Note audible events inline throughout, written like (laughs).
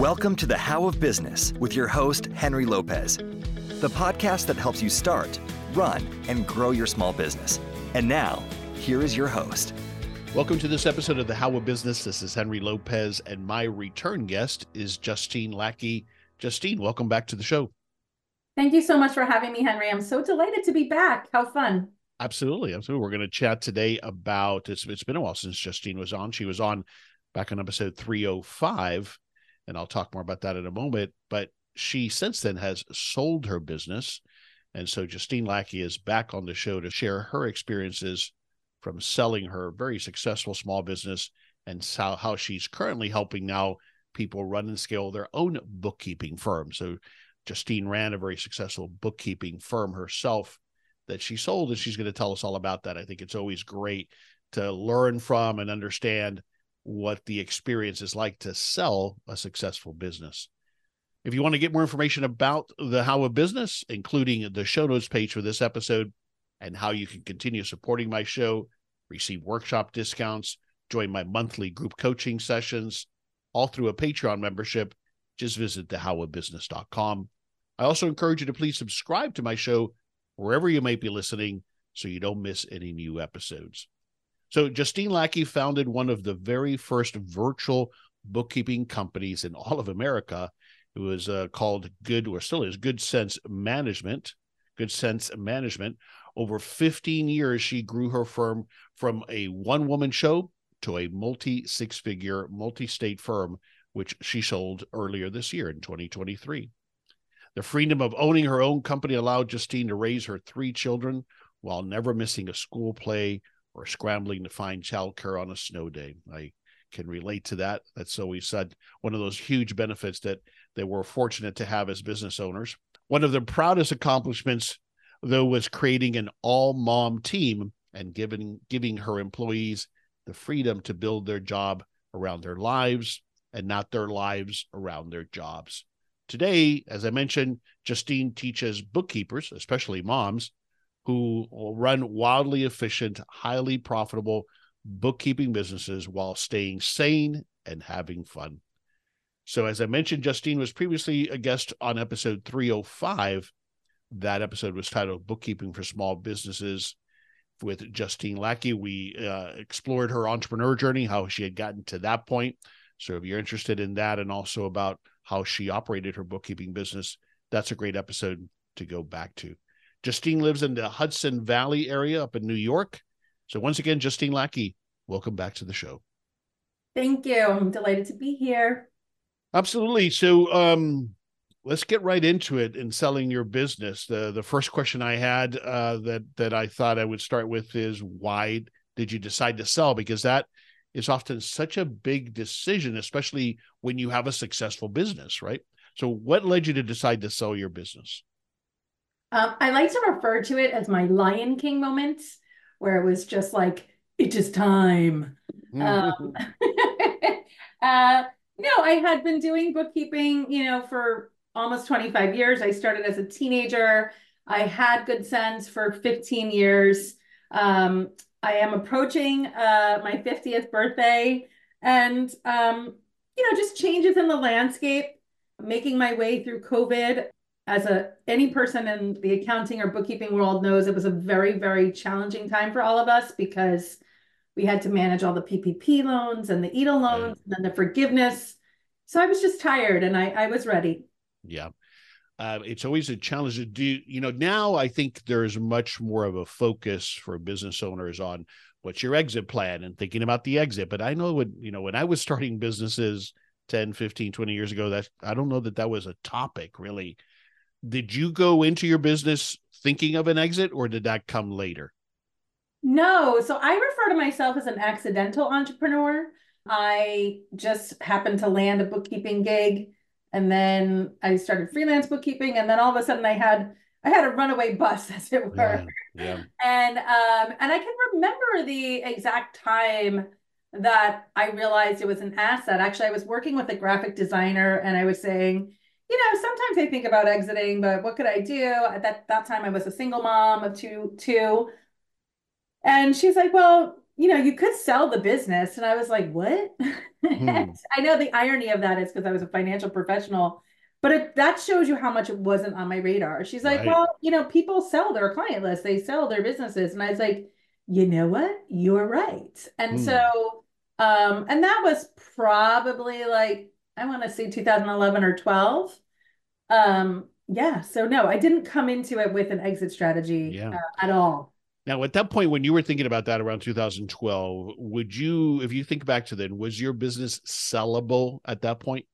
Welcome to the How of Business with your host, Henry Lopez, the podcast that helps you start, run, and grow your small business. And now, here is your host. Welcome to this episode of the How of Business. This is Henry Lopez, and my return guest is Justine Lackey. Justine, welcome back to the show. Thank you so much for having me, Henry. I'm so delighted to be back. How fun. Absolutely. Absolutely. We're going to chat today about it's it's been a while since Justine was on. She was on back on episode 305, and I'll talk more about that in a moment. But she since then has sold her business. And so Justine Lackey is back on the show to share her experiences from selling her very successful small business and how, how she's currently helping now people run and scale their own bookkeeping firm. So Justine ran a very successful bookkeeping firm herself that she sold, and she's going to tell us all about that. I think it's always great to learn from and understand what the experience is like to sell a successful business. If you want to get more information about the How of Business, including the show notes page for this episode and how you can continue supporting my show, receive workshop discounts, join my monthly group coaching sessions, all through a Patreon membership, just visit thehowofbusiness.com. I also encourage you to please subscribe to my show wherever you may be listening so you don't miss any new episodes. So, Justine Lackey founded one of the very first virtual bookkeeping companies in all of America. It was uh, called Good, or still is Good Cents Management. Good Cents Management. Over 15 years, she grew her firm from a one woman show to a multi six figure, multi state firm, which she sold earlier this year in 2023. The freedom of owning her own company allowed Justine to raise her three children while never missing a school play or scrambling to find childcare on a snow day. I can relate to that. That's always said one of those huge benefits that they were fortunate to have as business owners. One of the proudest accomplishments, though, was creating an all mom team and giving giving her employees the freedom to build their job around their lives and not their lives around their jobs. Today, as I mentioned, Justine teaches bookkeepers, especially moms, who run wildly efficient, highly profitable bookkeeping businesses while staying sane and having fun. So, as I mentioned, Justine was previously a guest on episode 305. That episode was titled Bookkeeping for Small Businesses with Justine Lackey. We uh, explored her entrepreneur journey, how she had gotten to that point. So, if you're interested in that and also about how she operated her bookkeeping business, that's a great episode to go back to. Justine lives in the Hudson Valley area up in New York. So once again, Justine Lackey, welcome back to the show. Thank you. I'm delighted to be here. Absolutely. So um let's get right into it in selling your business. The the first question I had uh that that I thought I would start with is why did you decide to sell? Because that is often such a big decision, especially when you have a successful business, right? So, what led you to decide to sell your business? Um, I like to refer to it as my Lion King moment, where it was just like, it is time. Mm-hmm. Um, (laughs) uh, no, I had been doing bookkeeping, you know, for almost 25 years. I started as a teenager. I had Good Cents for 15 years. Um, I am approaching uh, my 50th birthday and, um, you know, just changes in the landscape, making my way through COVID. As a any person in the accounting or bookkeeping world knows, it was a very, very challenging time for all of us because we had to manage all the PPP loans and the EIDL loans and then the forgiveness. So I was just tired and I, I was ready. Yeah uh, it's always a challenge to do you know now i think there's much more of a focus for business owners on what's your exit plan and thinking about the exit but i know when you know when i was starting businesses 10 15 20 years ago that i don't know that that was a topic really did you go into your business thinking of an exit or did that come later no so i refer to myself as an accidental entrepreneur i just happened to land a bookkeeping gig and then I started freelance bookkeeping, and then all of a sudden I had I had a runaway bus, (laughs) as it were. Yeah, yeah. And um, and I can remember the exact time that I realized it was an asset. Actually, I was working with a graphic designer, and I was saying, you know, sometimes I think about exiting, but what could I do? At that that time, I was a single mom of two two, and she's like, well, you know, you could sell the business. And I was like, what? (laughs) Hmm. I know the irony of that is because I was a financial professional, but it, that shows you how much it wasn't on my radar. She's like, right. well, you know, people sell their client list, they sell their businesses. And I was like, you know what? You're right. And hmm. so, um, and that was probably like, I want to say 2011 or 12. Um, yeah. So no, I didn't come into it with an exit strategy yeah. uh, at all. Now, at that point, when you were thinking about that around 2012, would you, if you think back to then, was your business sellable at that point?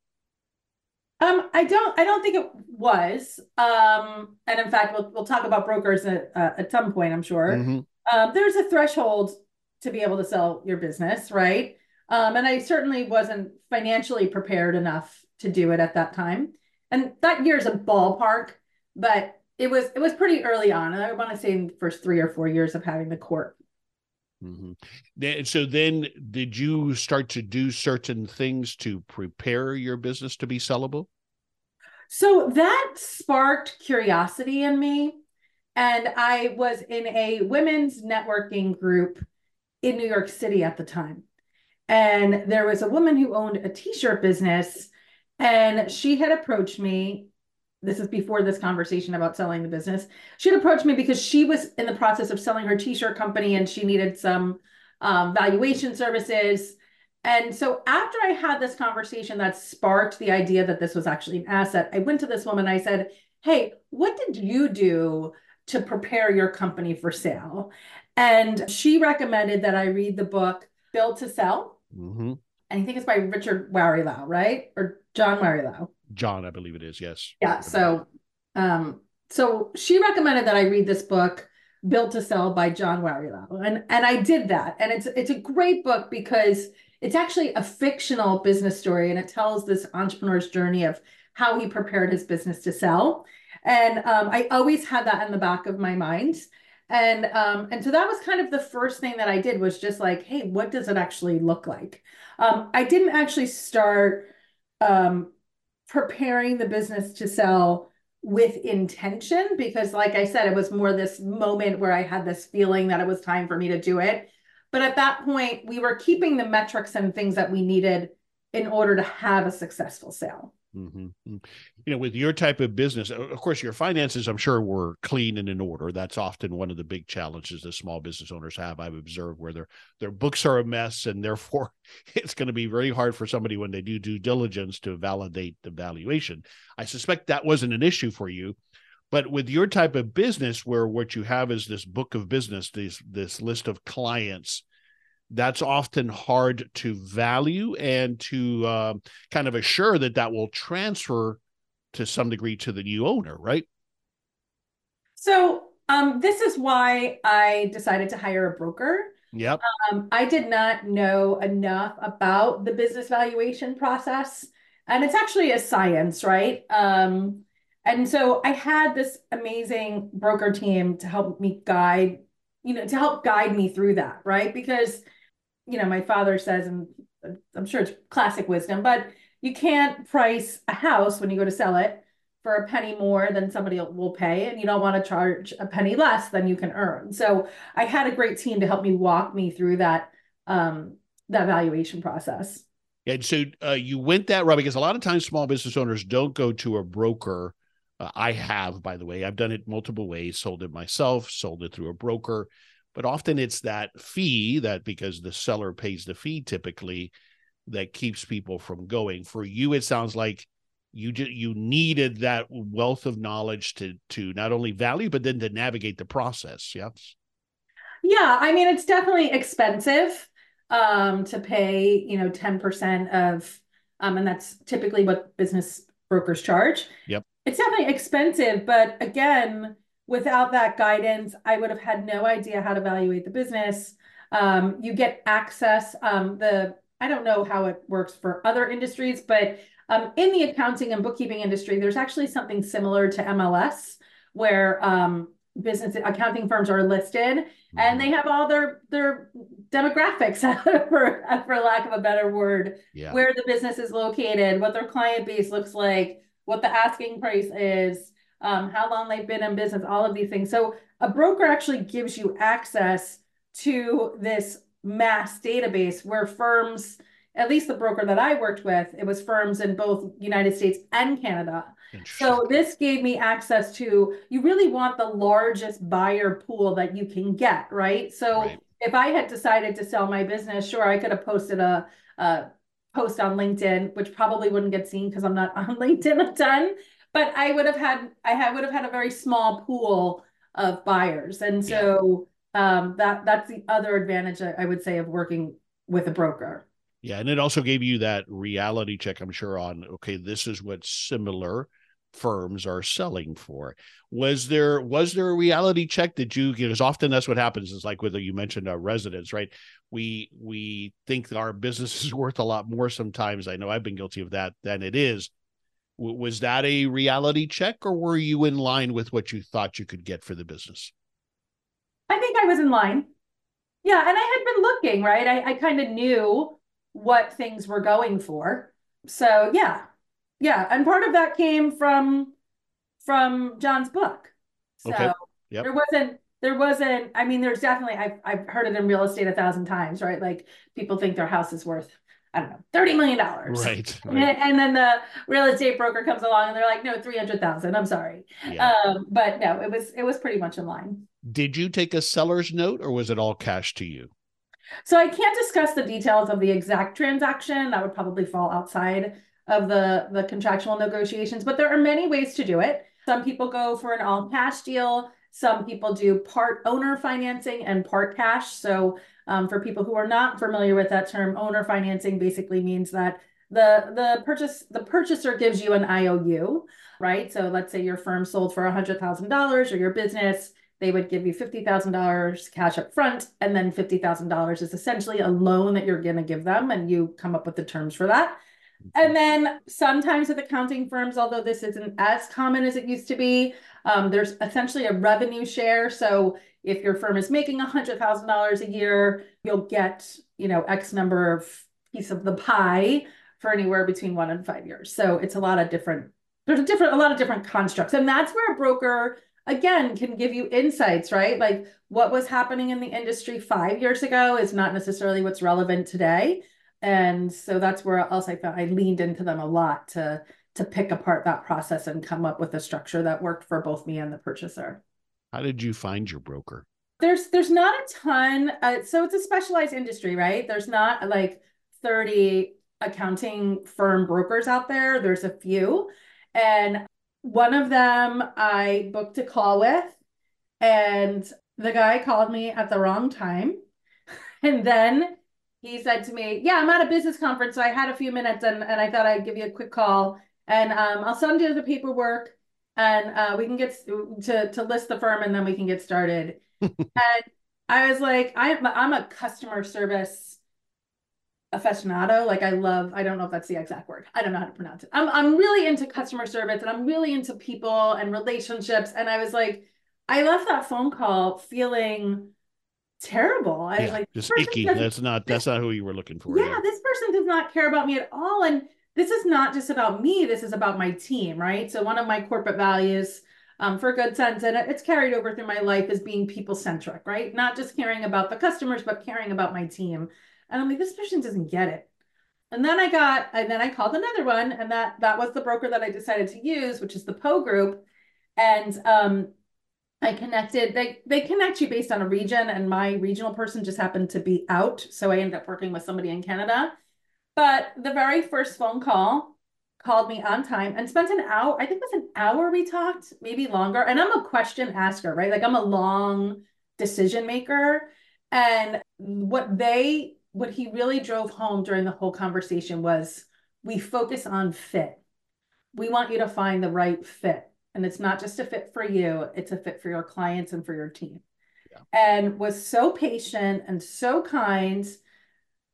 Um, I don't, I don't think it was. Um, and in fact, we'll we'll talk about brokers at uh, at some point, I'm sure. Mm-hmm. Um, there's a threshold to be able to sell your business, right? Um, and I certainly wasn't financially prepared enough to do it at that time. And that year is a ballpark, but it was it was pretty early on. And I want to say in the first three or four years of having the court. Mm-hmm. So then, did you start to do certain things to prepare your business to be sellable? So that sparked curiosity in me. And I was in a women's networking group in New York City at the time. And there was a woman who owned a t shirt business, and she had approached me this is before this conversation about selling the business. She had approached me because she was in the process of selling her t-shirt company and she needed some um, valuation services. And so after I had this conversation that sparked the idea that this was actually an asset, I went to this woman. I said, "Hey, what did you do to prepare your company for sale?" And she recommended that I read the book Build to Sell. Mm-hmm. And I think it's by Richard Warrillow, right? Or John Warrillow. John, I believe it is. Yes. Yeah. So, um, so she recommended that I read this book, Built to Sell by John Warrillow, and and I did that. And it's it's a great book because it's actually a fictional business story, and it tells this entrepreneur's journey of how he prepared his business to sell. And um, I always had that in the back of my mind. And um, and so that was kind of the first thing that I did was just like, hey, what does it actually look like? Um, I didn't actually start um, preparing the business to sell with intention because like I said, it was more this moment where I had this feeling that it was time for me to do it. But at that point, we were keeping the metrics and things that we needed in order to have a successful sale. Mm-hmm. You know, with your type of business, of course, your finances, I'm sure, were clean and in order. That's often one of the big challenges that small business owners have. I've observed where their their books are a mess, and therefore, (laughs) it's going to be very hard for somebody when they do due diligence to validate the valuation. I suspect that wasn't an issue for you, but with your type of business, where what you have is this book of business, this this list of clients that's often hard to value and to uh, kind of assure that that will transfer to some degree to the new owner, right? So um, this is why I decided to hire a broker. Yep. Um, I did not know enough about the business valuation process, and it's actually a science, right? Um, and so I had this amazing broker team to help me guide, you know, to help guide me through that, right? Because you know, my father says, and I'm sure it's classic wisdom, but you can't price a house when you go to sell it for a penny more than somebody will pay, and you don't want to charge a penny less than you can earn. So I had a great team to help me walk me through that um, that valuation process. And so uh, you went that route because a lot of times small business owners don't go to a broker. Uh, I have, by the way, I've done it multiple ways. Sold it myself, sold it through a broker but often it's that fee that because the seller pays the fee typically that keeps people from going. For you it sounds like you just you needed that wealth of knowledge to to not only value but then to navigate the process yes? Yeah i mean it's definitely expensive um to pay you know 10% of um and that's typically what business brokers charge. Yep. It's definitely expensive but again without that guidance, I would have had no idea how to evaluate the business. Um, you get access. Um, the I don't know how it works for other industries, but um, in the accounting and bookkeeping industry, there's actually something similar to MLS where um, business accounting firms are listed mm-hmm. and they have all their their demographics (laughs) for for lack of a better word yeah. where the business is located what their client base looks like what the asking price is um, how long they've been in business, all of these things. So a broker actually gives you access to this mass database where firms, at least the broker that I worked with, it was firms in both United States and Canada. So this gave me access to, you really want the largest buyer pool that you can get, right? So right. if I had decided to sell my business, sure, I could have posted a, a post on LinkedIn, which probably wouldn't get seen because I'm not (laughs) on LinkedIn a ton, but I would have had, I had, would have had a very small pool of buyers. And so yeah. um, that that's the other advantage I would say of working with a broker. Yeah, and it also gave you that reality check, I'm sure, on okay, this is what similar firms are selling for. Was there was there a reality check? that you because often that's what happens is like whether you mentioned a residence, right? We we think that our business (laughs) is worth a lot more sometimes. I know I've been guilty of that than it is. W- was that a reality check or were you in line with what you thought you could get for the business? I think I was in line. Yeah, and I had been looking, right? I, I kind of knew what things were going for. So yeah, yeah, and part of that came from from John's book. So okay. yep. there wasn't there wasn't I mean there's definitely I've I've heard it in real estate a thousand times, right? Like people think their house is worth I don't know, $30 million. Right. (laughs) right. And, and, then the real estate broker comes along and they're like, no, 300,000. I'm sorry. Yeah. Um, but no, it was, it was pretty much in line. Did you take a seller's note or was it all cash to you? So I can't discuss the details of the exact transaction. That would probably fall outside of the, the contractual negotiations, but there are many ways to do it. Some people go for an all cash deal. Some people do part owner financing and part cash. So um, for people who are not familiar with that term, owner financing basically means that the the purchase the purchaser gives you an IOU, right? So let's say your firm sold for $100,000 or your business, they would give you $50,000 cash up front and then $50,000 is essentially a loan that you're going to give them and you come up with the terms for that. And then sometimes with accounting firms, although this isn't as common as it used to be, um, there's essentially a revenue share. So if your firm is making $100,000 a year, you'll get, you know, X number of piece of the pie for anywhere between one and five years. So it's a lot of different, there's a different, a lot of different constructs. And that's where a broker, again, can give you insights, right? Like what was happening in the industry five years ago is not necessarily what's relevant today and so that's where else I found I leaned into them a lot to to pick apart that process and come up with a structure that worked for both me and the purchaser. How did you find your broker? There's there's not a ton. Uh, so it's a specialized industry, right? There's not like 30 accounting firm brokers out there. There's a few, and one of them I booked a call with, and the guy called me at the wrong time, (laughs) and then he said to me, Yeah, I'm at a business conference. So I had a few minutes and, and I thought I'd give you a quick call. And um, I'll send you the paperwork and uh, we can get to, to list the firm and then we can get started. (laughs) and I was like, I'm, I'm a customer service aficionado. Like I love, I don't know if that's the exact word. I don't know how to pronounce it. I'm, I'm really into customer service and I'm really into people and relationships. And I was like, I left that phone call feeling terrible. I yeah, was like, just icky. That's not that's not who you were looking for. Yeah, yeah, this person does not care about me at all. And this is not just about me, this is about my team, right? So one of my corporate values um, for Good Cents, and it's carried over through my life is being people centric, right? Not just caring about the customers, but caring about my team. And I'm like, this person doesn't get it. And then I got, and then I called another one, and that that was the broker that I decided to use, which is the Poe Group. And um, I connected, they, they connect you based on a region and my regional person just happened to be out. So I ended up working with somebody in Canada. But the very first phone call called me on time and spent an hour, I think it was an hour we talked, maybe longer. And I'm a question asker, right? Like I'm a long decision maker. And what they, what he really drove home during the whole conversation was we focus on fit. We want you to find the right fit and it's not just a fit for you, it's a fit for your clients and for your team. Yeah. And was so patient and so kind.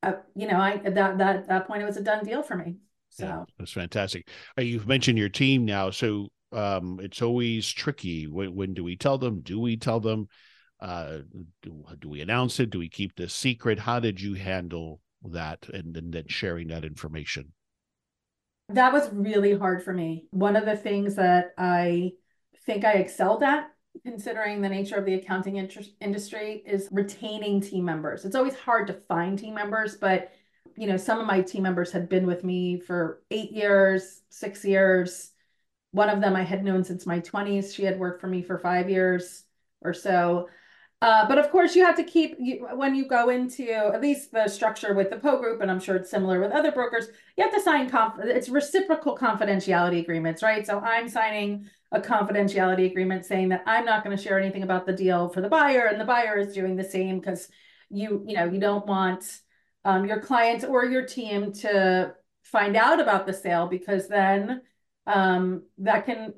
Uh, you know, I that that that point it was a done deal for me. So yeah, that's fantastic. Uh, you've mentioned your team now, so um, it's always tricky. When when do we tell them? Do we tell them? Uh, do, do we announce it? Do we keep this secret? How did you handle that and, and then sharing that information? That was really hard for me. One of the things that I think I excelled at considering the nature of the accounting industry, is retaining team members. It's always hard to find team members, but you know, some of my team members had been with me for eight years, six years. One of them I had known since my 20s. She had worked for me for five years or so. Uh, but of course, you have to keep you, when you go into at least the structure with the Poe Group, and I'm sure it's similar with other brokers. You have to sign conf- it's reciprocal confidentiality agreements, right? So I'm signing a confidentiality agreement saying that I'm not going to share anything about the deal for the buyer, and the buyer is doing the same because you you know you don't want um, your clients or your team to find out about the sale because then um, that can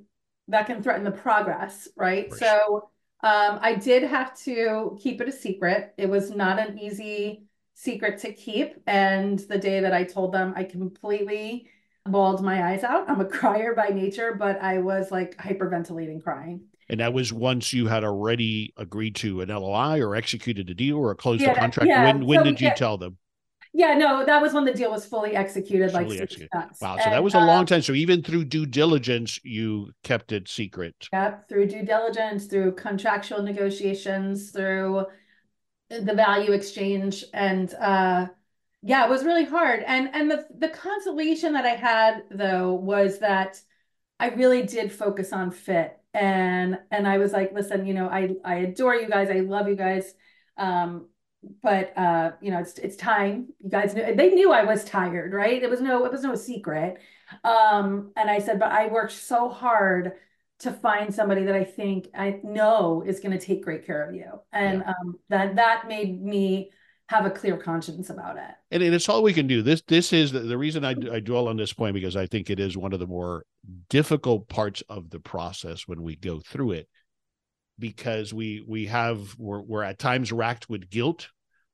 that can threaten the progress, right? So um, I did have to keep it a secret. It was not an easy secret to keep. And the day that I told them, I completely bawled my eyes out. I'm a (laughs) crier by nature, but I was like hyperventilating crying. And that was once you had already agreed to an LOI or executed a deal or closed yeah, a contract. Yeah. When when so did you tell them? Yeah, no, that was when the deal was fully executed. Fully like executed. Wow, so and, that was a long uh, time. So even through due diligence, you kept it secret. Yep, through due diligence, through contractual negotiations, through the value exchange, and uh, yeah, it was really hard. And and the the consolation that I had though was that I really did focus on fit, and and I was like, listen, you know, I I adore you guys, I love you guys. Um, but uh, you know, it's it's time. You guys knew they knew I was tired, right? It was no, it was no secret. Um, and I said, but I worked so hard to find somebody that I think I know is going to take great care of you, and yeah. um, that that made me have a clear conscience about it. And, and it's all we can do. This this is the, the reason I, I dwell on this point because I think it is one of the more difficult parts of the process when we go through it because we we have we're, we're at times racked with guilt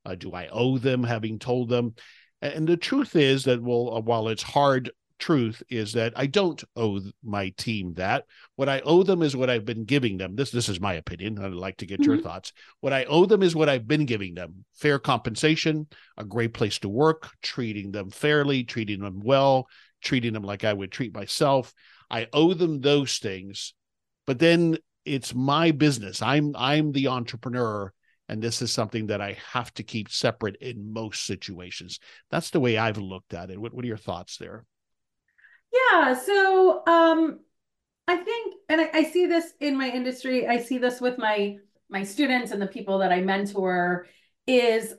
uh, do i owe them having told them? And the truth is that well uh, while it's hard truth is that i don't owe my team that. What i owe them is what i've been giving them. This this is my opinion. I'd like to get mm-hmm. your thoughts. What i owe them is what i've been giving them. Fair compensation a great place to work treating them fairly treating them well treating them like i would treat myself. I owe them those things. But then it's my business. I'm I'm the entrepreneur and this is something that I have to keep separate in most situations. That's the way I've looked at it. What what are your thoughts there? Yeah, so um I think and I, I see this in my industry, I see this with my my students and the people that I mentor is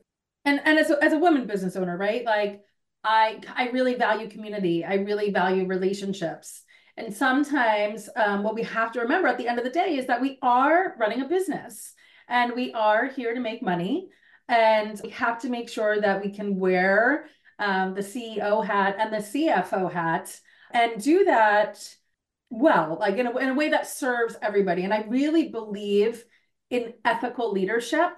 and and as a, as a woman business owner, right? Like I I really value community. I really value relationships. And sometimes um, what we have to remember at the end of the day is that we are running a business and we are here to make money. And we have to make sure that we can wear um, the CEO hat and the CFO hat and do that well, like in a, in a way that serves everybody. And I really believe in ethical leadership.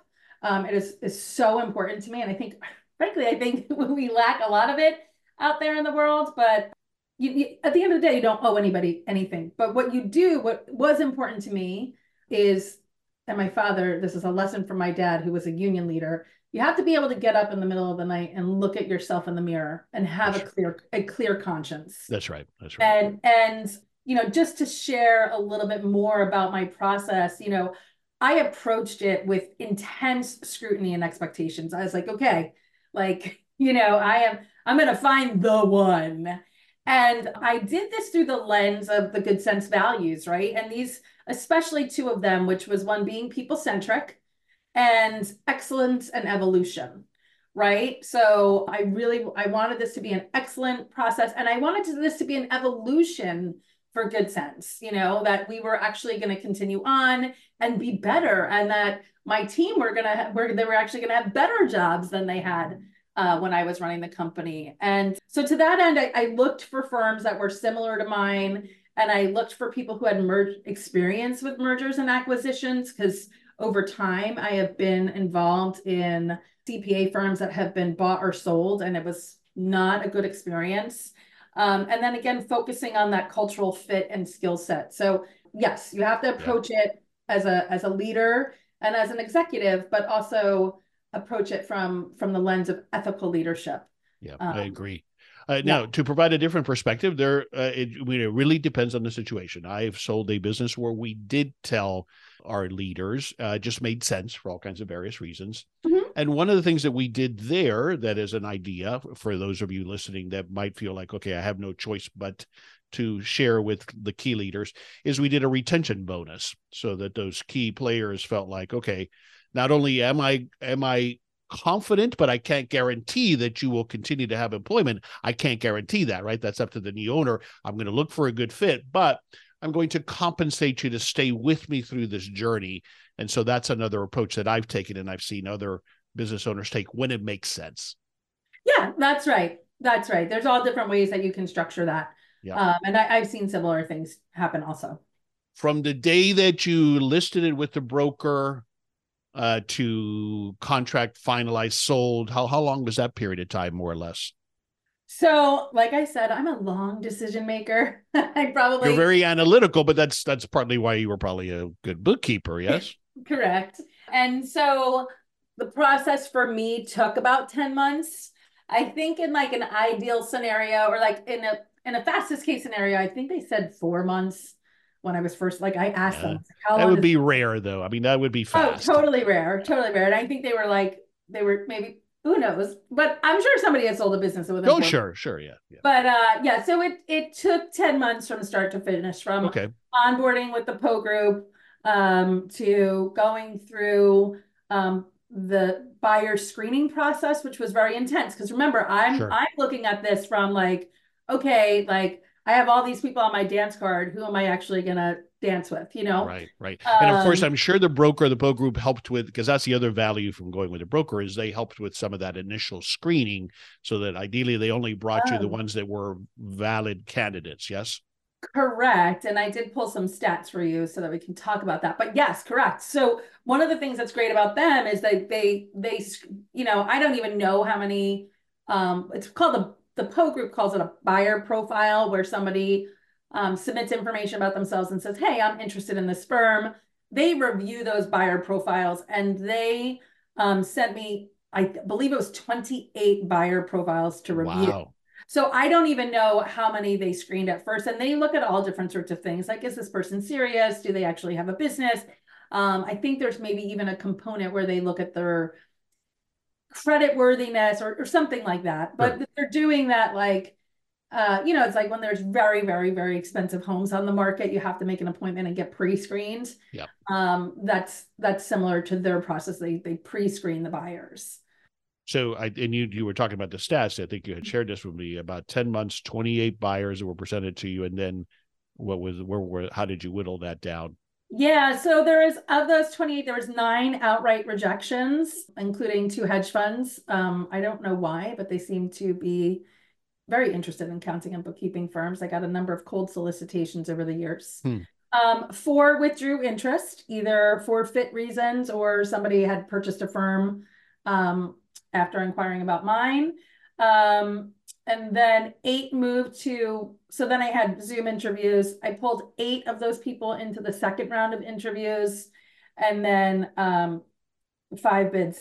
Um, it is, is so important to me. And I think, frankly, I think (laughs) we lack a lot of it out there in the world, but you, you, at the end of the day, you don't owe anybody anything. But what you do, what was important to me is, and my father, this is a lesson from my dad, who was a union leader. You have to be able to get up in the middle of the night and look at yourself in the mirror and have That's a clear, a clear conscience. That's right. That's right. And and you know, just to share a little bit more about my process, you know, I approached it with intense scrutiny and expectations. I was like, okay, like, you know, I am I'm gonna find the one and I did this through the lens of the Good Cents values, right? And these, especially two of them, which was one being people centric and excellence and evolution, right? So I really, I wanted this to be an excellent process and I wanted this to be an evolution for Good Cents, you know, that we were actually going to continue on and be better and that my team were going to, were, they were actually going to have better jobs than they had uh, when I was running the company. And so to that end, I, I, looked for firms that were similar to mine. And I looked for people who had merged experience with mergers and acquisitions because over time I have been involved in CPA firms that have been bought or sold, and it was not a good experience. Um, and then again, focusing on that cultural fit and skill set. So yes, you have to approach yeah. it as a as a leader and as an executive, but also approach it from from the lens of ethical leadership. Yeah, um, I agree. Uh, now, yeah. to provide a different perspective, there uh, it, it really depends on the situation. I've sold a business where we did tell our leaders. Uh, just made sense for all kinds of various reasons. Mhm. And one of the things that we did there, that is an idea for those of you listening that might feel like, okay, I have no choice but to share with the key leaders, is we did a retention bonus so that those key players felt like, okay, not only am I am I confident, but I can't guarantee that you will continue to have employment. I can't guarantee that, right? That's up to the new owner. I'm going to look for a good fit, but I'm going to compensate you to stay with me through this journey. And so that's another approach that I've taken and I've seen other business owners take when it makes sense. Yeah, that's right. That's right. There's all different ways that you can structure that. Yeah. Um, and I, I've seen similar things happen also. From the day that you listed it with the broker uh, to contract finalized, sold, how, how long was that period of time, more or less? So, like I said, I'm a long decision maker. (laughs) I probably You're very analytical, but that's that's partly why you were probably a good bookkeeper, yes? (laughs) Correct. And so the process for me took about 10 months. I think in like an ideal scenario or like in a in a fastest case scenario, I think they said four months when I was first like I asked Yeah. them how that would be rare though. I mean, that would be fast. oh totally rare, totally rare. And I think they were like they were maybe who knows, but I'm sure somebody has sold a business within Oh, sure, sure, yeah. yeah. But uh yeah, so it it took 10 months from start to finish from Okay. onboarding with the Poe Group um, to going through um, the buyer screening process, which was very intense. Because remember, I'm Sure. I'm looking at this from like, okay, like I have all these people on my dance card. Who am I actually gonna dance with? You know? Right, right. and of course, Um, I'm sure the broker, the Poe Group helped with because that's the other value from going with a broker is they helped with some of that initial screening so that ideally they only brought you the Oh. ones that were valid candidates. Yes. Correct. And I did pull some stats for you so that we can talk about that. But yes, correct. So one of the things that's great about them is that they they you know, I don't even know how many um it's called the the Poe group calls it a buyer profile where somebody um, submits information about themselves and says, "Hey, I'm interested in this firm." They review those buyer profiles and they um, sent me I believe it was 28 buyer profiles to review. Wow. So I don't even know how many they screened at first. And they look at all different sorts of things like, is this person serious? Do they actually have a business? Um, I think there's maybe even a component where they look at their credit worthiness or, or something like that. But Sure. they're doing that like, uh, you know, it's like when there's very, very, very expensive homes on the market, you have to make an appointment and get pre-screened. Yep. Um, that's that's similar to their process. They they pre-screen the buyers. So I and you you were talking about the stats. I think you had shared this with me about 10 months, 28 buyers were presented to you. And then what was where were how did you whittle that down? Yeah, so there is of those 28, there was nine outright rejections, including two hedge funds. Um, I don't know why, but they seem to be very interested in counting and bookkeeping firms. I got a number of cold solicitations over the years. Hmm. Um, four withdrew interest, either for fit reasons or somebody had purchased a firm um, after inquiring about mine. Um, and then eight moved to, so then I had Zoom interviews. I pulled eight of those people into the second round of interviews. And then um, five bids.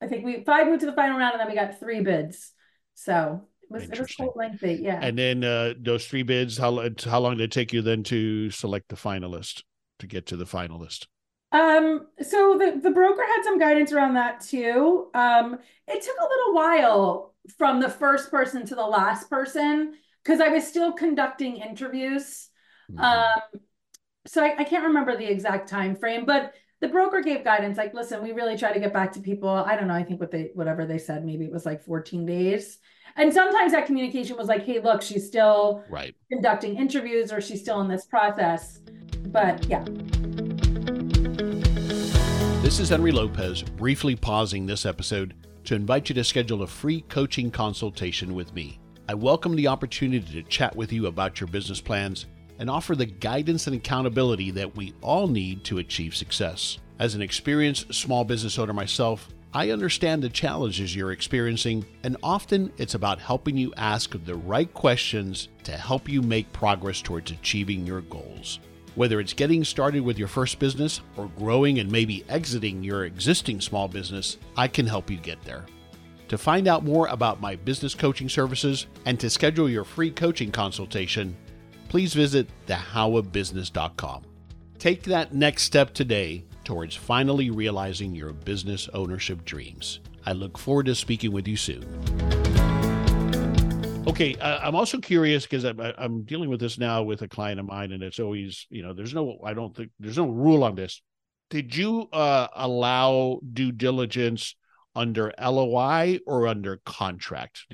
I think we five moved to the final round and then we got three bids. So it was, it was quite lengthy. Yeah. And then uh, those three bids, how how long did it take you then to select the finalist to get to the finalist? Um, so the, the broker had some guidance around that too. Um, it took a little while from the first person to the last person because I was still conducting interviews. Mhm. Um, so I, I can't remember the exact time frame, but the broker gave guidance like, listen, we really try to get back to people. I don't know, I think what they whatever they said, maybe it was like 14 days. And sometimes that communication was like, hey, look, she's still right. conducting interviews or she's still in this process. But yeah. This is Henry Lopez, briefly pausing this episode to invite you to schedule a free coaching consultation with me. I welcome the opportunity to chat with you about your business plans and offer the guidance and accountability that we all need to achieve success. As an experienced small business owner myself, I understand the challenges you're experiencing, and often it's about helping you ask the right questions to help you make progress towards achieving your goals. Whether it's getting started with your first business or growing and maybe exiting your existing small business, I can help you get there. To find out more about my business coaching services and to schedule your free coaching consultation, please visit thehowofbusiness.com. Take that next step today towards finally realizing your business ownership dreams. I look forward to speaking with you soon. Okay, uh, I'm also curious because I'm, I'm dealing with this now with a client of mine, and it's always, you know, there's no, I don't think there's no rule on this. Did you uh, allow due diligence under LOI or under contract?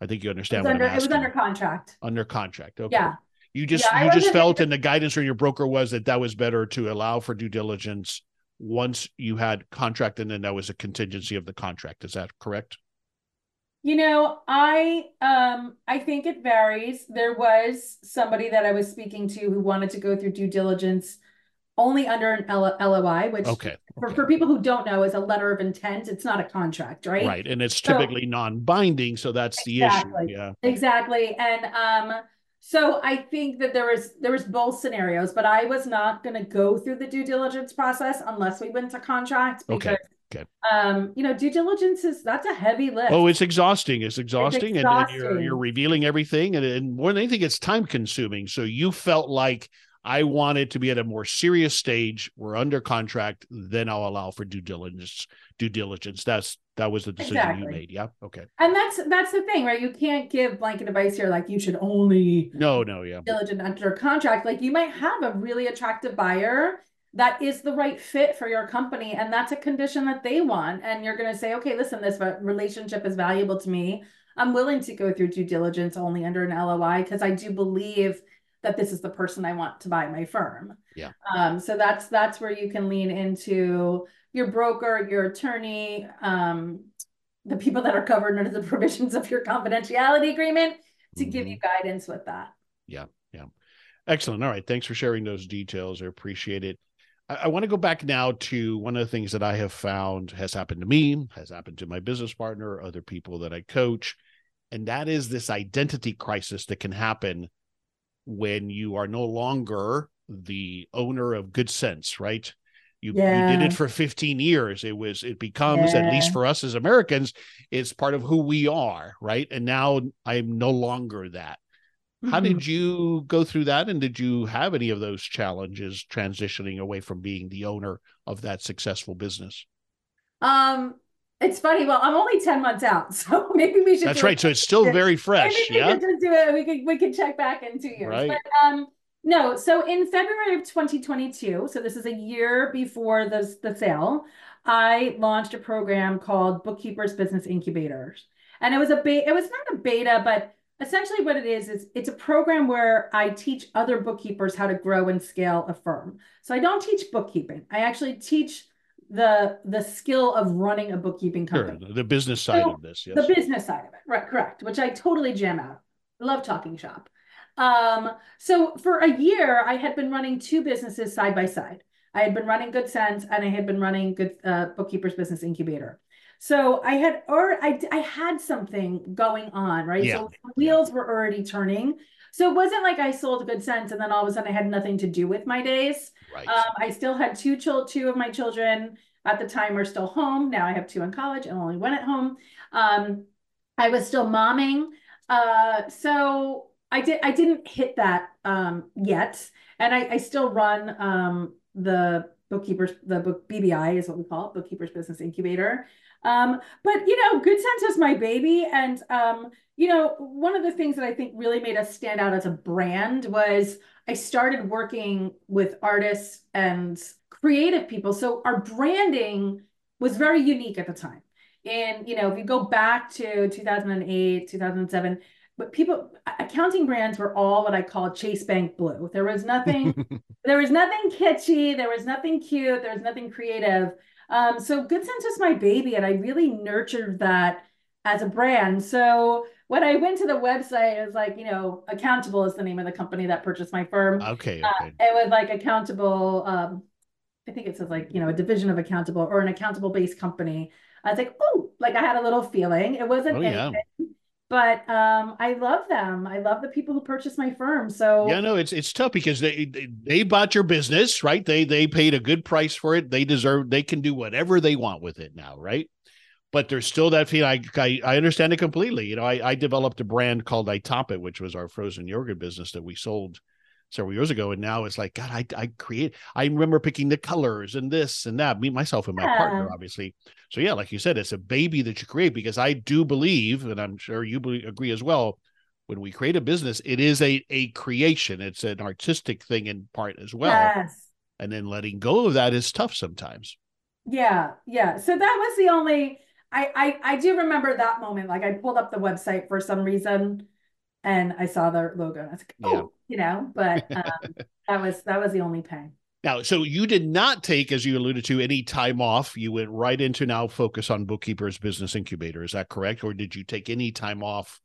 I think you understand it what under, I'm asking. It was under contract. Under contract. Okay. Yeah. You just Yeah, I you just felt, and the guidance from your broker was that that was better to allow for due diligence once you had contract, and then that was a contingency of the contract. Is that correct? You know, I um I think it varies. There was somebody that I was speaking to who wanted to go through due diligence only under an L- LOI, which Okay. for, okay. for people who don't know is a letter of intent. It's not a contract, right? Right, and it's So- typically non-binding, so that's the Exactly. issue. Yeah. Exactly. And um so I think that there was there was both scenarios, but I was not going to go through the due diligence process unless we went to contract because okay. Um you know due diligence is that's a heavy lift. Oh, it's exhausting. It's exhausting, and then you're you're revealing everything, and, and more than anything, it's time consuming. So you felt like I wanted to be at a more serious stage. We're under contract, then I'll allow for due diligence. Due diligence. That's that was the decision you made. Yeah. Okay. And that's that's the thing, right? You can't give blanket advice here like you should only No. No. Yeah. diligent under contract. Like you might have a really attractive buyer that is the right fit for your company, and that's a condition that they want. And you're going to say, okay, listen, this relationship is valuable to me. I'm willing to go through due diligence only under an LOI because I do believe that this is the person I want to buy my firm. Yeah. Um, so that's that's where you can lean into your broker, your attorney, um, the people that are covered under the (laughs) provisions of your confidentiality agreement to give Mhm. you guidance with that. Yeah. Yeah. Excellent. All right. Thanks for sharing those details. I appreciate it. I, I want to go back now to one of the things that I have found has happened to me, has happened to my business partner, other people that I coach, and that is this identity crisis that can happen when you are no longer the owner of Good Cents, right? You, you did it for 15 years. It was, it becomes, at least for us as Americans, it's part of who we are, right? And now I'm no longer that. How Mhm. did you go through that? And did you have any of those challenges transitioning away from being the owner of that successful business? Um, it's funny. Well, I'm only 10 months out, (laughs) so maybe we should That's right. So it's still very Maybe fresh. we Yeah. could just do it. We could we could check back in two years. Right. But um no, so in February of 2022, so this is a year before the, the sale, I launched a program called Bookkeepers Business Incubators. And it was a beta, it was not a beta, but essentially what it is is it's a program where I teach other bookkeepers how to grow and scale a firm. So I don't teach bookkeeping. I actually teach the the skill of running a bookkeeping company Sure. The business side So, of this. Yes. The business side of it, right? Correct. Which I totally jam out. I love talking shop. Um, so for a year, I had been running two businesses side by side. I had been running Good Cents and I had been running Good uh, Bookkeepers Business Incubator. So I had or I I had something going on, right? Yeah. So the wheels were already turning. So it wasn't like I sold Good Cents and then all of a sudden I had nothing to do with my days. right. Um, I still had two chil- two of my children at the time were still home. Now I have two in college and only one at home. Um, I was still momming. Uh, so I did I didn't hit that um yet. And I, I still run um the bookkeepers, the book BBI is what we call it, Bookkeepers Business Incubator. Um, but you know, Good Cents is my baby. And um, you know, one of the things that I think really made us stand out as a brand was I started working with artists and creative people. So our branding was very unique at the time. And, you know, if you go back to 2008, 2007, but people, accounting brands were all what I call Chase Bank Blue. There was nothing, (laughs) there was nothing kitschy, there was nothing cute, there was nothing creative. Um, so Good Cents was my baby, and I really nurtured that as a brand. So when I went to the website, it was like, you know, Accountable is the name of the company that purchased my firm. okay. Uh, it was like accountable. Um, I think it says like you know a division of accountable or an accountable based company. I was like, oh, like I had a little feeling. It wasn't Oh, yeah. But um, I love them. I love the people who purchased my firm. So Yeah, no, it's it's tough because they, they they bought your business, right? They they paid a good price for it. They deserve. They can do whatever they want with it now, right? But there's still that feeling. I I, I understand it completely. You know, I, I developed a brand called I Top It, which was our frozen yogurt business that we sold several years ago, and now it's like God, I I create. I remember picking the colors and this and that. Me myself and my Yeah. partner, obviously. So yeah, like you said, it's a baby that you create because I do believe, and I'm sure you agree as well. When we create a business, it is a a creation. It's an artistic thing in part as well, Yes. and then letting go of that is tough sometimes. Yeah, yeah. So that was the only I, I I do remember that moment. Like I pulled up the website for some reason and I saw the logo and I was like, Yeah. oh, you know, but (laughs) um, that was that was the only pain. Now, so you did not take, as you alluded to, any time off. You went right into now focus on Bookkeepers Business Incubator. Is that correct? Or did you take any time off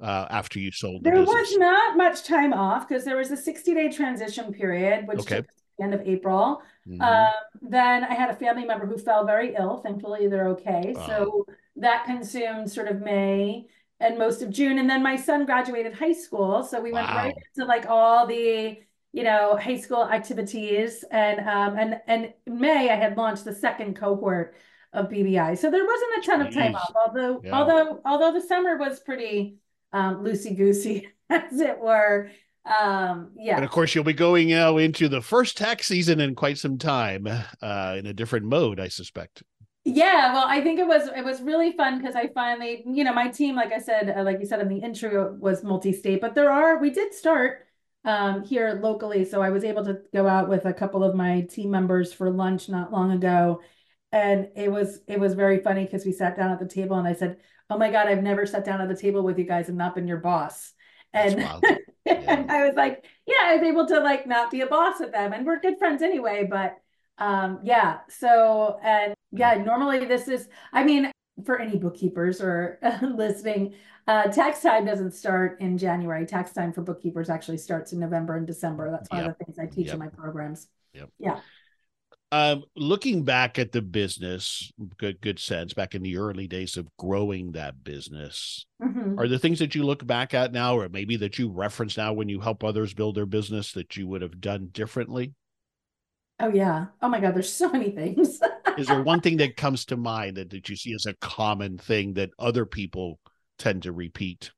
uh, after you sold the There business? was not much time off because there was a 60 day transition period, which Okay. took the end of April. Mhm. Um, then I had a family member who fell very ill. Thankfully, they're okay. Wow. So that consumed sort of May and most of June. And then my son graduated high school. So we went right into like all the, you know, high school activities. And um and and in May I had launched the second cohort of BBI. So there wasn't a ton of time off, although Yeah. although although the summer was pretty um loosey goosey, (laughs) as it were. Um, yeah. And of course, you'll be going now into the first tax season in quite some time, uh, in a different mode, I suspect. Yeah, well, I think it was it was really fun because I finally, you know, my team, like I said, uh, like you said in the intro, was multi-state, but there are we did start um here locally, so I was able to go out with a couple of my team members for lunch not long ago, and it was it was very funny because we sat down at the table and I said, "Oh my God, I've never sat down at the table with you guys and not been your boss," and wild. (laughs) and I was like, "Yeah, I was able to like not be a boss with them, and we're good friends anyway." But um, yeah, so and yeah, normally this is, I mean, for any bookkeepers or (laughs) listening, uh, tax time doesn't start in January. Tax time for bookkeepers actually starts in November and December. That's one of the things I teach Yep. in my programs. Yep. Yeah. Um, looking back at the business, good Good Cents back in the early days of growing that business. Mhm. Are there things that you look back at now, or maybe that you reference now when you help others build their business that you would have done differently? Oh yeah. Oh my God, there's so many things. (laughs) Is there one thing that comes to mind that, that you see as a common thing that other people tend to repeat?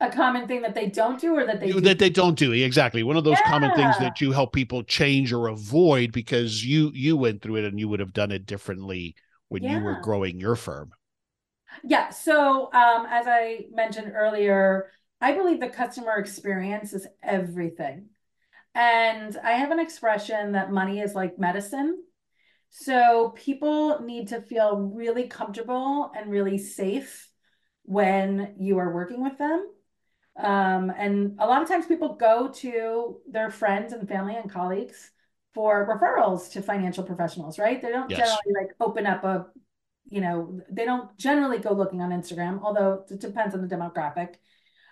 A common thing that they don't do or that they You- do. that they don't do exactly one of those common things that you help people change or avoid because you you went through it and you would have done it differently when you were growing your firm. Yeah, so um, as I mentioned earlier, I believe the customer experience is everything. And I have an expression that money is like medicine. So people need to feel really comfortable and really safe when you are working with them. Um, and a lot of times people go to their friends and family and colleagues for referrals to financial professionals, right? They don't Yes. generally like open up a you know, they don't generally go looking on Instagram, although it depends on the demographic.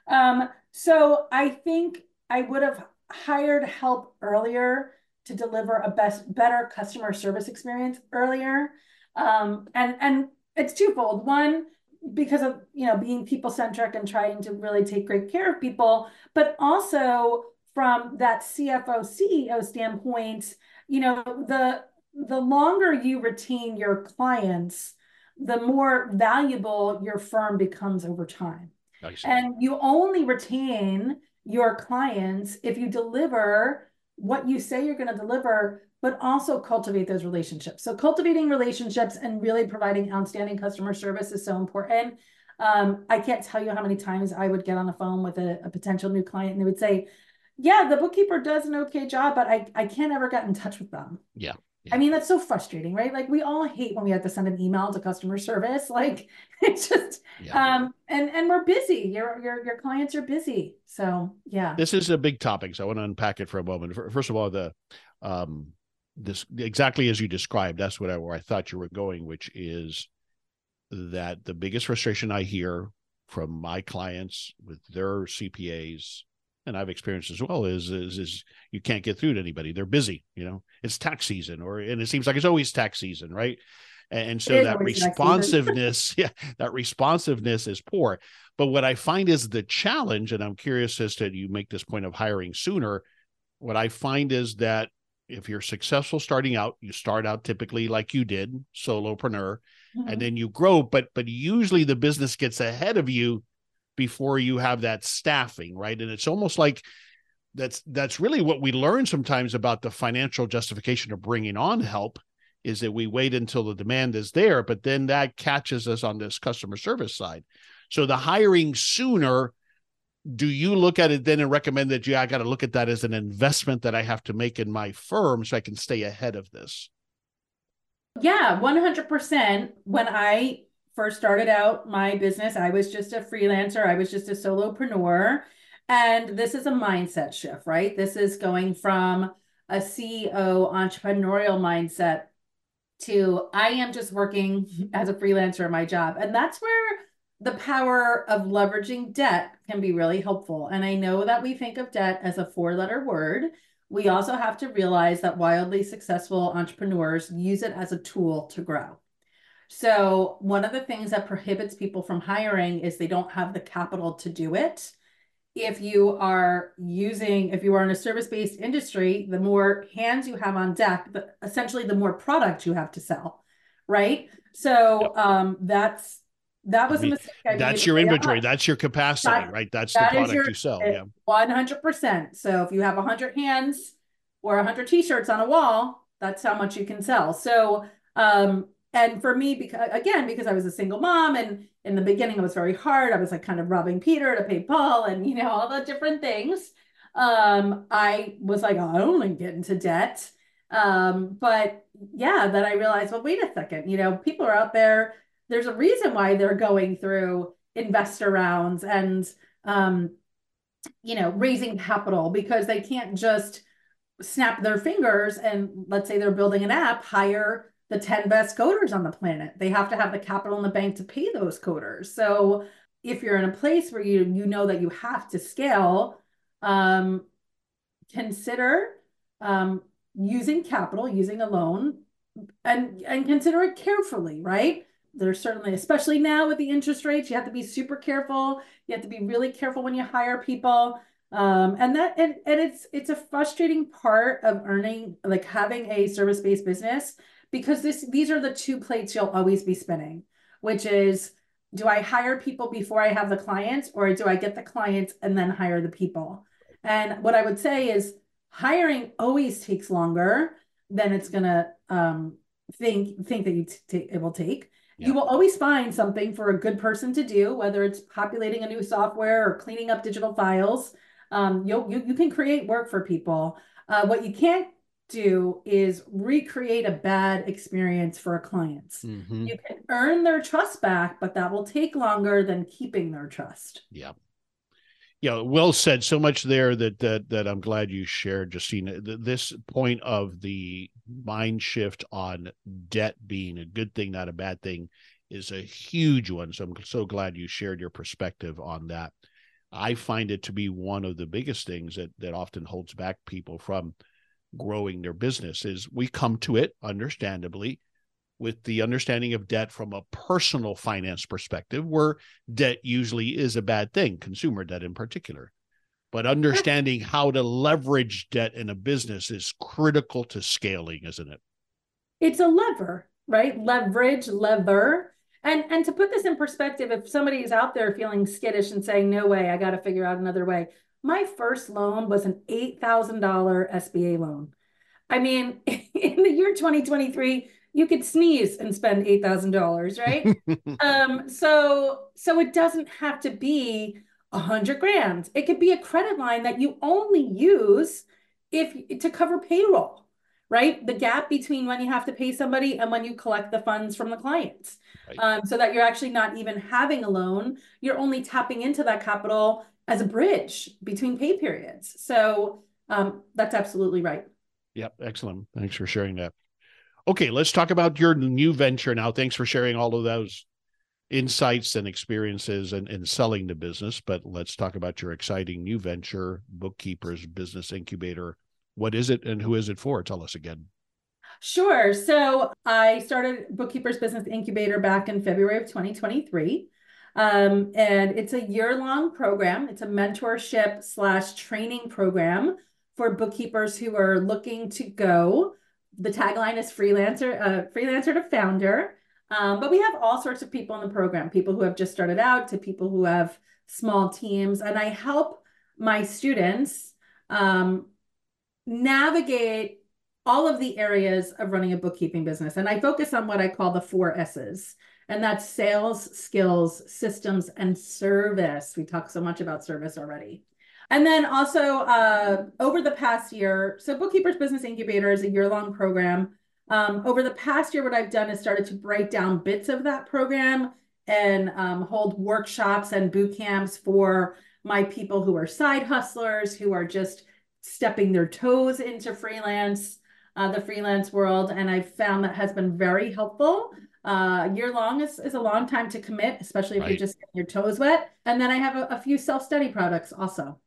Um, so I think I would have hired help earlier to deliver a best, better customer service experience earlier. Um, and and it's twofold. One, because of you know being people centric and trying to really take great care of people, but also from that CFO CEO standpoint, you know the the longer you retain your clients, the more valuable your firm becomes over time. See. And you only retain your clients if you deliver what you say you're going to deliver, but also cultivate those relationships. So, cultivating relationships and really providing outstanding customer service is so important. Um, I can't tell you how many times I would get on the phone with a, a potential new client and they would say, Yeah, the bookkeeper does an okay job, but I, I can't ever get in touch with them. Yeah. I mean, that's so frustrating, right? Like we all hate when we have to send an email to customer service. (laughs) Like it's just Yeah. um and and we're busy. Your your your clients are busy. So yeah. this is a big topic, so I want to unpack it for a moment. First of all, the um this exactly as you described, that's what I where I thought you were going, which is that the biggest frustration I hear from my clients with their CPAs, and I've experienced as well, is is is you can't get through to anybody. They're busy, you know. It's tax season, or and it seems like it's always tax season, right? And, and so that always tax season. responsiveness, (laughs) yeah, that responsiveness is poor. But what I find is the challenge, and I'm curious as to you make this point of hiring sooner. What I find is that if you're successful starting out, you start out typically like you did, solopreneur, Mhm. and then you grow. But but usually the business gets ahead of you before you have that staffing, right? And it's almost like that's that's really what we learn sometimes about the financial justification of bringing on help is that we wait until the demand is there but then that catches us on this customer service side. So the hiring sooner do you look at it then and recommend that yeah i got to look at that as an investment that i have to make in my firm so i can stay ahead of this? Yeah 100% when i first started out my business i was just a freelancer i was just a solopreneur and this is a mindset shift, right? This is going from a CEO entrepreneurial mindset to I am just working (laughs) as a freelancer in my job. And that's where the power of leveraging debt can be really helpful. And I know that we think of debt as a four letter word. We also have to realize that wildly successful entrepreneurs use it as a tool to grow. So, one of the things that prohibits people from hiring is they don't have the capital to do it if you are using, if you are in a service-based industry, the more hands you have on deck, the, essentially the more product you have to sell, right? So um, that's that was I mean, a mistake. I that's your inventory. That's your capacity, that, right? That's that the product your, you sell. Yeah, one hundred percent. So if you have hundred hands or hundred t-shirts on a wall, that's how much you can sell. So um, and for me, because again, because I was a single mom and in the beginning it was very hard. I was like kind of robbing Peter to pay Paul and you know, all the different things. Um, I was like, oh, I don't want to get into debt. Um, but yeah, then I realized, well, wait a second, you know, people are out there. There's a reason why they're going through investor rounds and um, you know, raising capital because they can't just snap their fingers and let's say they're building an app, hire the 10 best coders on the planet. They have to have the capital in the bank to pay those coders. So if you're in a place where you you know that you have to scale, um, consider um, using capital, using a loan, and and consider it carefully, right? There's certainly, especially now with the interest rates, you have to be super careful. You have to be really careful when you hire people. Um, and that and, and it's it's a frustrating part of earning like having a service-based business because this these are the two plates you'll always be spinning, which is do I hire people before I have the clients or do I get the clients and then hire the people? And what I would say is hiring always takes longer than it's going to um, think think that you t- it will take. Yeah. You will always find something for a good person to do, whether it's populating a new software or cleaning up digital files. Um, you you can create work for people. Uh, what you can't do is recreate a bad experience for a client. Mm-hmm. You can earn their trust back, but that will take longer than keeping their trust. Yeah. Yeah, well said. So much there that that that I'm glad you shared, Justina. This point of the mind shift on debt being a good thing, not a bad thing, is a huge one. So I'm so glad you shared your perspective on that. I find it to be one of the biggest things that that often holds back people from growing their business is we come to it understandably with the understanding of debt from a personal finance perspective where debt usually is a bad thing consumer debt in particular. But understanding how to leverage debt in a business is critical to scaling isn't it? It's a lever right? Leverage lever. And and to put this in perspective if somebody is out there feeling skittish and saying no way i got to figure out another way my first loan was an $8,000 SBA loan. I mean, (laughs) in the year 2023, you could sneeze and spend $8,000, right? (laughs) um, so, so it doesn't have to be a hundred grand. It could be a credit line that you only use if to cover payroll, right? The gap between when you have to pay somebody and when you collect the funds from the clients. Right. Um, so that you're actually not even having a loan. You're only tapping into that capital as a bridge between pay periods. So um, that's absolutely right. Yep. Excellent. Thanks for sharing that. Okay, let's talk about your new venture now. Thanks for sharing all of those insights and experiences and in selling the business. But let's talk about your exciting new venture, Bookkeepers Business Incubator. What is it and who is it for? Tell us again. Sure. So I started Bookkeepers Business Incubator back in February of 2023. Um, and it's a year long program. It's a mentorship slash training program for bookkeepers who are looking to go. The tagline is freelancer, uh, freelancer to founder. Um, but we have all sorts of people in the program, people who have just started out to people who have small teams. And I help my students um, navigate all of the areas of running a bookkeeping business. And I focus on what I call the four S's, and that's sales, skills, systems, and service. We talk so much about service already. And then also uh, over the past year, so Bookkeepers Business Incubator is a year long program. Um, over the past year, what I've done is started to break down bits of that program and um, hold workshops and boot camps for my people who are side hustlers, who are just stepping their toes into freelance, uh, the freelance world. And I've found that has been very helpful. Uh, year long is, is a long time to commit, especially if right. you're just getting your toes wet. And then I have a, a few self study products also.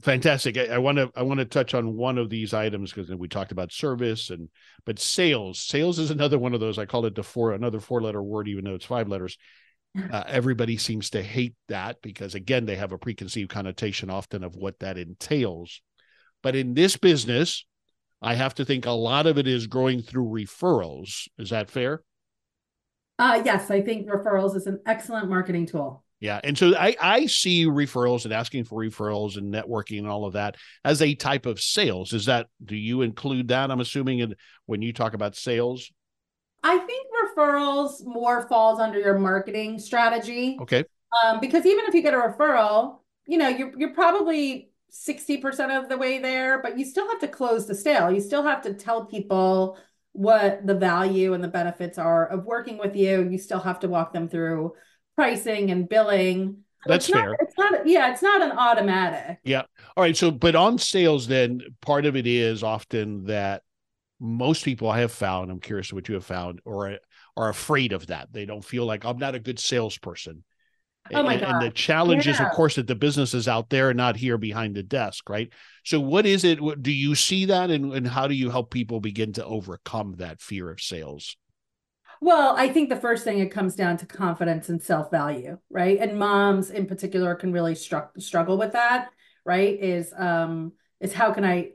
Fantastic. I want to I want to touch on one of these items because we talked about service and but sales. Sales is another one of those. I call it the four another four letter word, even though it's five letters. (laughs) Uh, everybody seems to hate that because again they have a preconceived connotation often of what that entails. But in this business, I have to think a lot of it is growing through referrals. Is that fair? Uh, yes, I think referrals is an excellent marketing tool. Yeah. And so I, I see referrals and asking for referrals and networking and all of that as a type of sales. Is that, do you include that? I'm assuming in, when you talk about sales? I think referrals more falls under your marketing strategy. Okay. Um, because even if you get a referral, you know, you're, you're probably 60% of the way there, but you still have to close the sale. You still have to tell people what the value and the benefits are of working with you. You still have to walk them through pricing and billing. That's it's fair. Not, it's not, yeah, it's not an automatic. Yeah. All right. So, but on sales, then part of it is often that most people I have found, I'm curious what you have found, or are afraid of that. They don't feel like I'm not a good salesperson. Oh my God. And the challenge yeah. is, of course, that the business is out there, and not here behind the desk, right? So, what is it? What, Do you see that, and, and how do you help people begin to overcome that fear of sales? Well, I think the first thing it comes down to confidence and self value, right? And moms in particular can really stru- struggle with that, right? Is um is how can I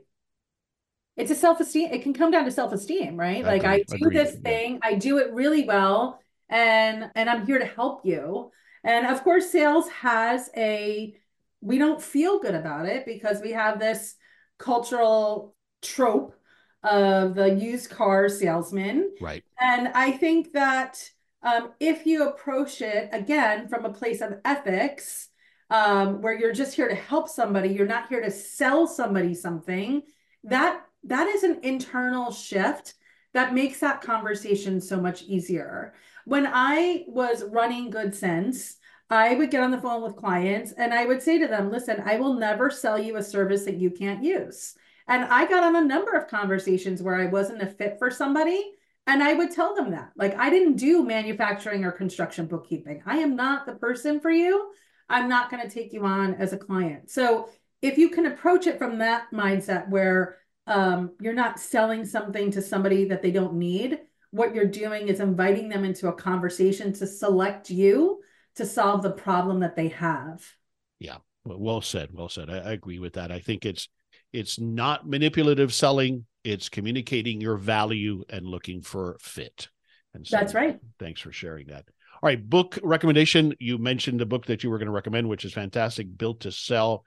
it's a self-esteem it can come down to self-esteem right like i do this thing i do it really well and and i'm here to help you and of course sales has a we don't feel good about it because we have this cultural trope of the used car salesman. Right. And I think that um, if you approach it again from a place of ethics, um, where you're just here to help somebody, you're not here to sell somebody something. That that is an internal shift that makes that conversation so much easier. When I was running Good Cents, I would get on the phone with clients and I would say to them, listen, I will never sell you a service that you can't use. And I got on a number of conversations where I wasn't a fit for somebody. And I would tell them that. Like, I didn't do manufacturing or construction bookkeeping. I am not the person for you. I'm not going to take you on as a client. So, if you can approach it from that mindset where um, you're not selling something to somebody that they don't need, what you're doing is inviting them into a conversation to select you to solve the problem that they have. Yeah. Well said. Well said. I, I agree with that. I think it's it's not manipulative selling, it's communicating your value and looking for fit. And so, That's right. Thanks for sharing that. All right, book recommendation. You mentioned the book that you were going to recommend, which is fantastic, Built to Sell.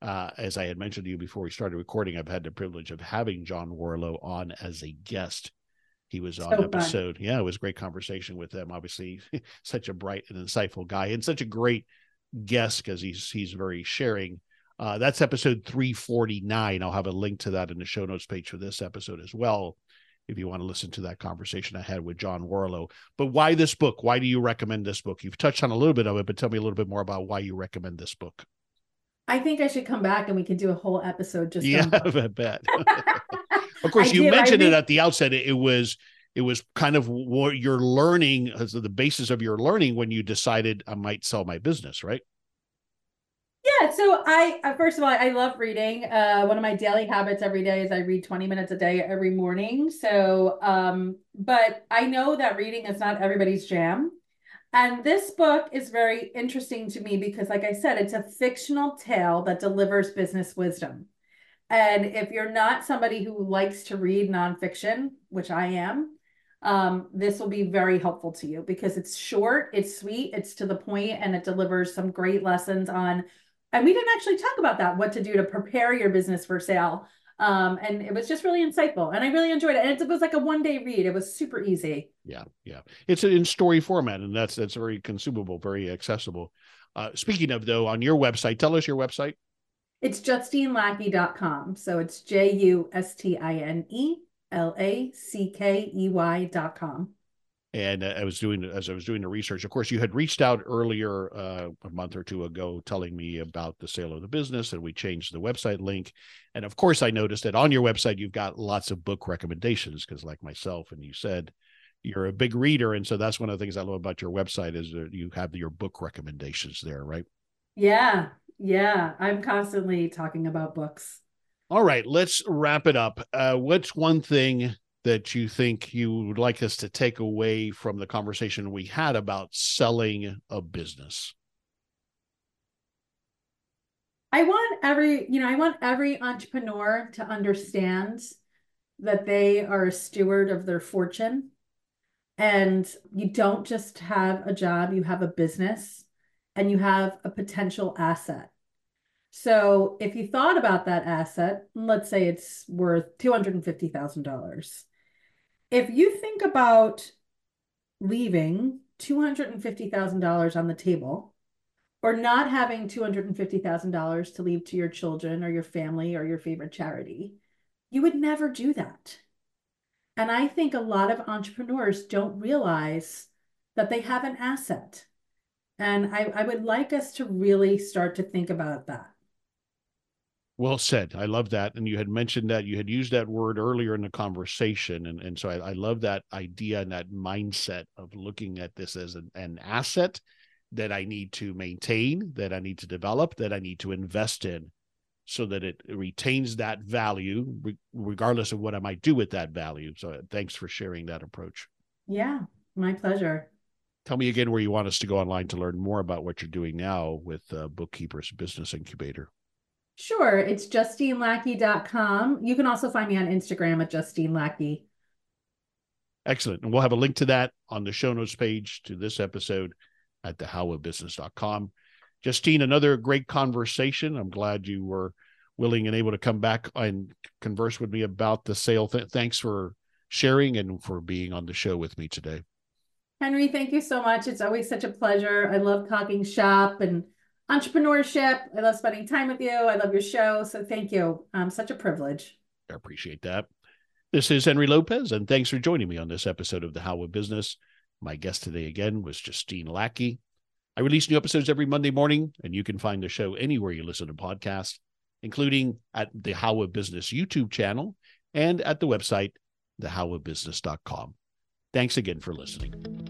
Uh, as I had mentioned to you before we started recording, I've had the privilege of having John Warrillow on as a guest. He was on so episode. Fun. Yeah, it was a great conversation with him. Obviously, (laughs) such a bright and insightful guy, and such a great guest because he's he's very sharing uh, that's episode 349. I'll have a link to that in the show notes page for this episode as well, if you want to listen to that conversation I had with John Warrillow. But why this book? Why do you recommend this book? You've touched on a little bit of it, but tell me a little bit more about why you recommend this book. I think I should come back and we can do a whole episode just yeah, (laughs) I bet. (laughs) of course, I you do. mentioned it at the outset. It, it was it was kind of what you're learning as the basis of your learning when you decided I might sell my business, right? Yeah, so I uh, first of all, I love reading. Uh, one of my daily habits every day is I read 20 minutes a day every morning. So, um, but I know that reading is not everybody's jam. And this book is very interesting to me because, like I said, it's a fictional tale that delivers business wisdom. And if you're not somebody who likes to read nonfiction, which I am, um, this will be very helpful to you because it's short, it's sweet, it's to the point, and it delivers some great lessons on and we didn't actually talk about that, what to do to prepare your business for sale. Um, and it was just really insightful and I really enjoyed it. And it was like a one day read. It was super easy. Yeah. Yeah. It's in story format and that's, that's very consumable, very accessible. Uh, speaking of though, on your website, tell us your website. It's justinelackey.com. So it's J U S T I N E L A C K E Y.com and I was doing as I was doing the research. Of course, you had reached out earlier uh, a month or two ago, telling me about the sale of the business, and we changed the website link. And of course, I noticed that on your website you've got lots of book recommendations because, like myself, and you said you're a big reader, and so that's one of the things I love about your website is that you have your book recommendations there, right? Yeah, yeah. I'm constantly talking about books. All right, let's wrap it up. Uh, what's one thing that you think you would like us to take away from the conversation we had about selling a business? I want every, you know, I want every entrepreneur to understand that they are a steward of their fortune. And you don't just have a job, you have a business and you have a potential asset. So if you thought about that asset, let's say it's worth $250,000 if you think about leaving $250,000 on the table or not having $250,000 to leave to your children or your family or your favorite charity, you would never do that. And I think a lot of entrepreneurs don't realize that they have an asset. And I, I would like us to really start to think about that. Well said. I love that. And you had mentioned that you had used that word earlier in the conversation. And, and so I, I love that idea and that mindset of looking at this as an, an asset that I need to maintain, that I need to develop, that I need to invest in so that it retains that value re- regardless of what I might do with that value. So uh, thanks for sharing that approach. Yeah, my pleasure. Tell me again where you want us to go online to learn more about what you're doing now with uh, Bookkeepers Business Incubator. Sure. It's justinelackey.com. You can also find me on Instagram at Justine Lackey. Excellent. And we'll have a link to that on the show notes page to this episode at thehowofbusiness.com. Justine, another great conversation. I'm glad you were willing and able to come back and converse with me about the sale. Th- thanks for sharing and for being on the show with me today. Henry, thank you so much. It's always such a pleasure. I love talking shop and entrepreneurship. I love spending time with you. I love your show. So thank you. Um, such a privilege. I appreciate that. This is Henry Lopez, and thanks for joining me on this episode of The How of Business. My guest today again was Justine Lackey. I release new episodes every Monday morning, and you can find the show anywhere you listen to podcasts, including at the How of Business YouTube channel and at the website, thehowofbusiness.com. Thanks again for listening.